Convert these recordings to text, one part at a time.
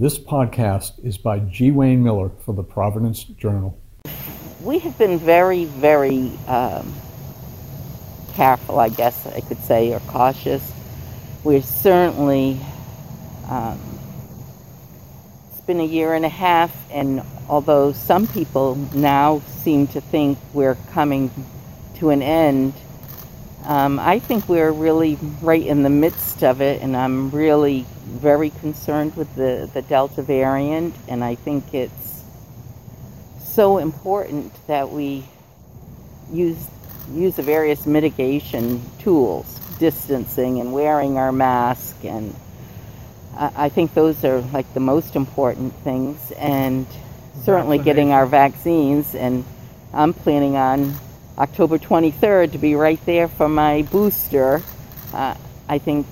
This podcast is by G. Wayne Miller for the Providence Journal. We have been very, very um, careful, I guess I could say, or cautious. We're certainly, um, it's been a year and a half, and although some people now seem to think we're coming to an end, um, I think we're really right in the midst of it, and I'm really very concerned with the, the Delta variant, and I think it's so important that we use use the various mitigation tools, distancing and wearing our mask, and I, I think those are like the most important things, and certainly getting our vaccines, and I'm planning on October 23rd to be right there for my booster. Uh, I think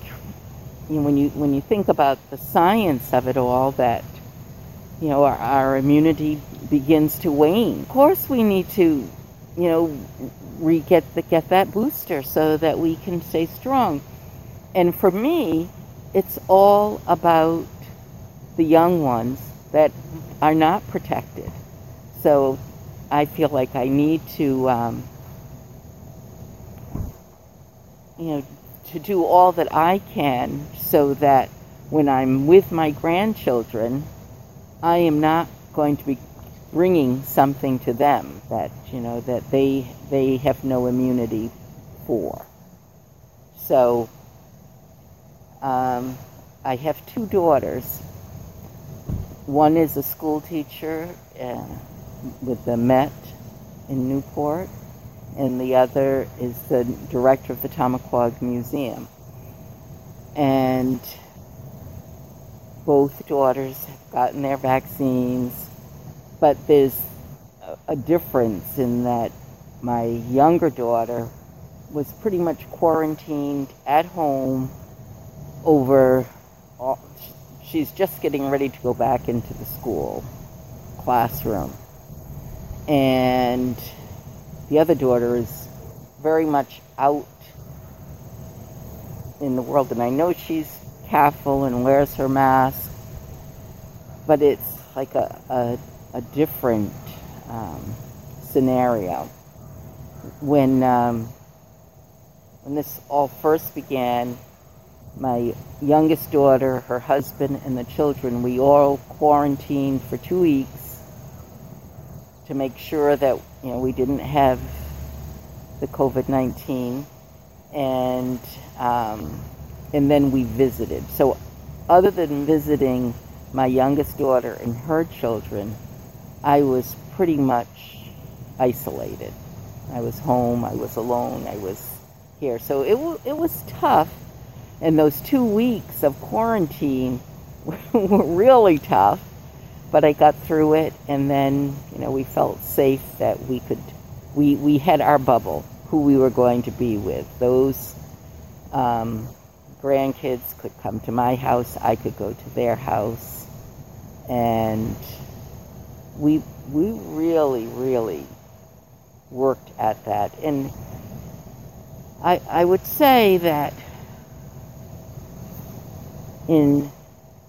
you know, when you when you think about the science of it all, that you know our, our immunity begins to wane. Of course, we need to you know re get the, get that booster so that we can stay strong. And for me, it's all about the young ones that are not protected. So I feel like I need to. Um, you know, to do all that I can so that when I'm with my grandchildren, I am not going to be bringing something to them that you know that they they have no immunity for. So um, I have two daughters. One is a school teacher uh, with the Met in Newport, and the other is the director of the Tomaquag Museum. And both daughters have gotten their vaccines, but there's a difference in that my younger daughter was pretty much quarantined at home over all, she's just getting ready to go back into the school classroom and the other daughter is very much out in the world, and I know she's careful and wears her mask, but it's like a, a, a different um, scenario. When, um, when this all first began, my youngest daughter, her husband, and the children, we all quarantined for two weeks to make sure that you know we didn't have the COVID-19, and um, and then we visited. So, other than visiting my youngest daughter and her children, I was pretty much isolated. I was home. I was alone. I was here. So it w- it was tough, and those two weeks of quarantine were really tough but I got through it, and then you know we felt safe that we could, we we had our bubble, who we were going to be with. Those um, grandkids could come to my house, I could go to their house, and we we really really worked at that, and I I would say that in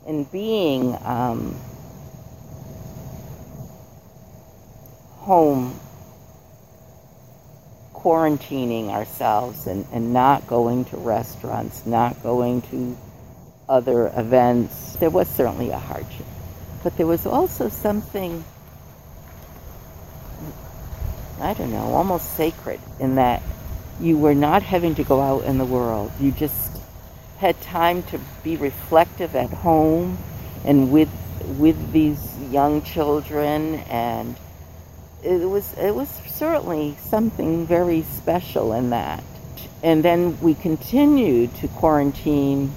in being um, home quarantining ourselves and, and not going to restaurants, not going to other events, there was certainly a hardship. But there was also something, I don't know, almost sacred in that you were not having to go out in the world. You just had time to be reflective at home and with with these young children and it was it was certainly something very special in that. And then we continued to quarantine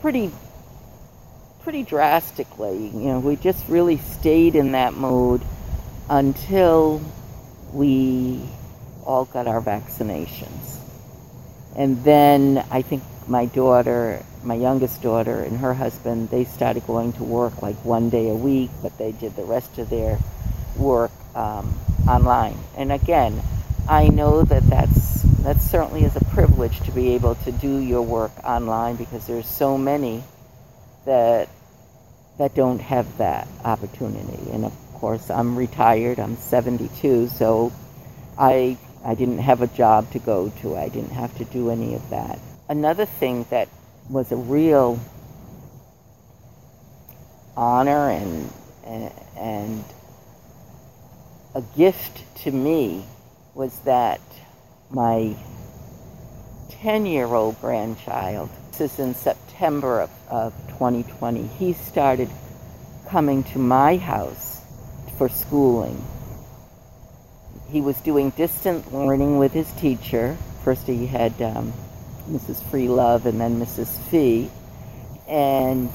pretty pretty drastically. You know, we just really stayed in that mode until we all got our vaccinations. And then I think my daughter my youngest daughter and her husband, they started going to work like one day a week, but they did the rest of their work um, online. And again, I know that that's that certainly is a privilege to be able to do your work online because there's so many that that don't have that opportunity. And of course, I'm retired. I'm 72, so I I didn't have a job to go to. I didn't have to do any of that. Another thing that was a real honor and and, a gift to me was that my 10 year old grandchild, this is in September of, of 2020, he started coming to my house for schooling. He was doing distant learning with his teacher. First, he had um, Mrs. Free Love and then Mrs. Fee. And,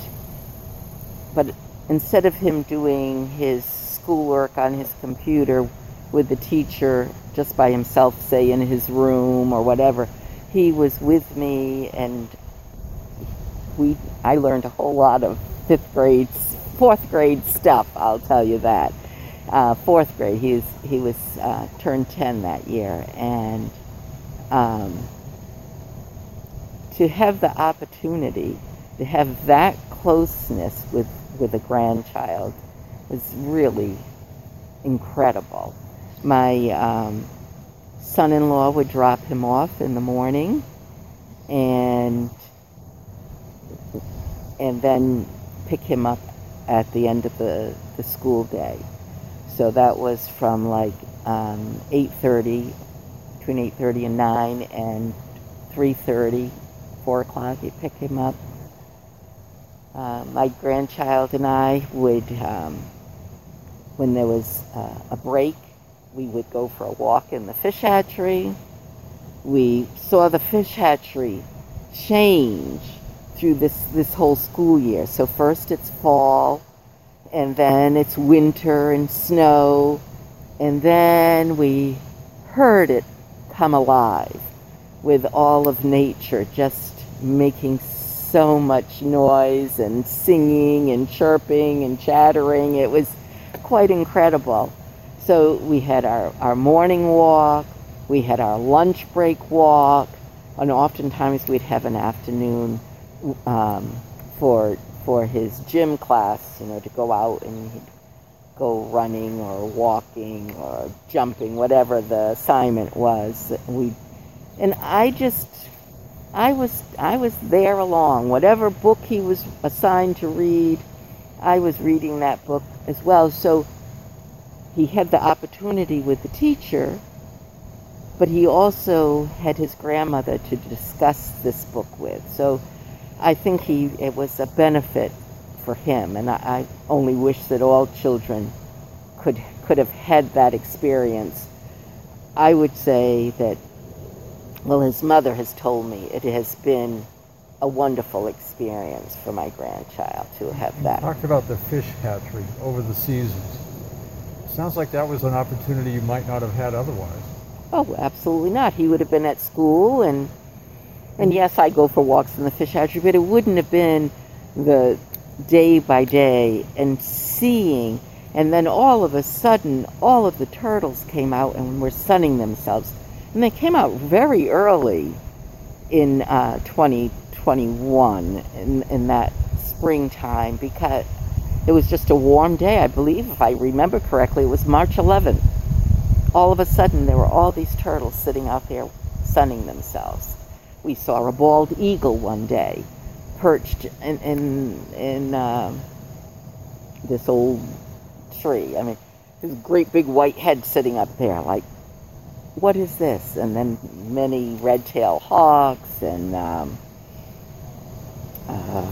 but instead of him doing his schoolwork on his computer with the teacher just by himself, say in his room or whatever. He was with me, and we. I learned a whole lot of fifth grade, fourth grade stuff. I'll tell you that. Uh, fourth grade. He was he was uh, turned ten that year, and um, to have the opportunity to have that closeness with with a grandchild was really incredible. My um, son-in-law would drop him off in the morning, and and then pick him up at the end of the, the school day. So that was from like um, 8.30, between 8.30 and 9, and 3.30, 4 o'clock, he'd pick him up. Uh, my grandchild and I would um, when there was uh, a break, we would go for a walk in the fish hatchery. We saw the fish hatchery change through this, this whole school year. So first it's fall, and then it's winter and snow, and then we heard it come alive with all of nature just making so much noise and singing and chirping and chattering. It was quite incredible. So we had our, our morning walk, we had our lunch break walk, and oftentimes we'd have an afternoon um, for for his gym class, you know, to go out and he'd go running or walking or jumping, whatever the assignment was. We and I just I was I was there along. Whatever book he was assigned to read, I was reading that book as well. So he had the opportunity with the teacher, but he also had his grandmother to discuss this book with. So I think he it was a benefit for him, and I, I only wish that all children could could have had that experience. I would say that, well, his mother has told me it has been a wonderful experience for my grandchild to have that. Talked about the fish hatchery over the seasons. Sounds like that was an opportunity you might not have had otherwise. Oh, absolutely not. He would have been at school, and and yes, I go for walks in the fish hatchery, but it wouldn't have been the day by day and seeing. And then all of a sudden, all of the turtles came out and were sunning themselves, and they came out very early in uh, 20 21 in, in that springtime because it was just a warm day, I believe, if I remember correctly. It was March 11th. All of a sudden, there were all these turtles sitting out there sunning themselves. We saw a bald eagle one day perched in, in, in uh, this old tree. I mean, his great big white head sitting up there, like, what is this? And then many red-tailed hawks and um, uh,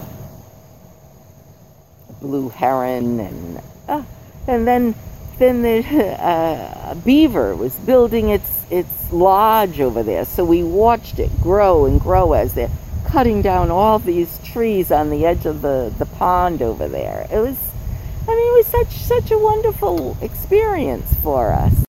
blue heron and uh, and then then the uh, beaver was building its its lodge over there. So we watched it grow and grow as they're cutting down all these trees on the edge of the, the pond over there. It was, I mean, it was such such a wonderful experience for us.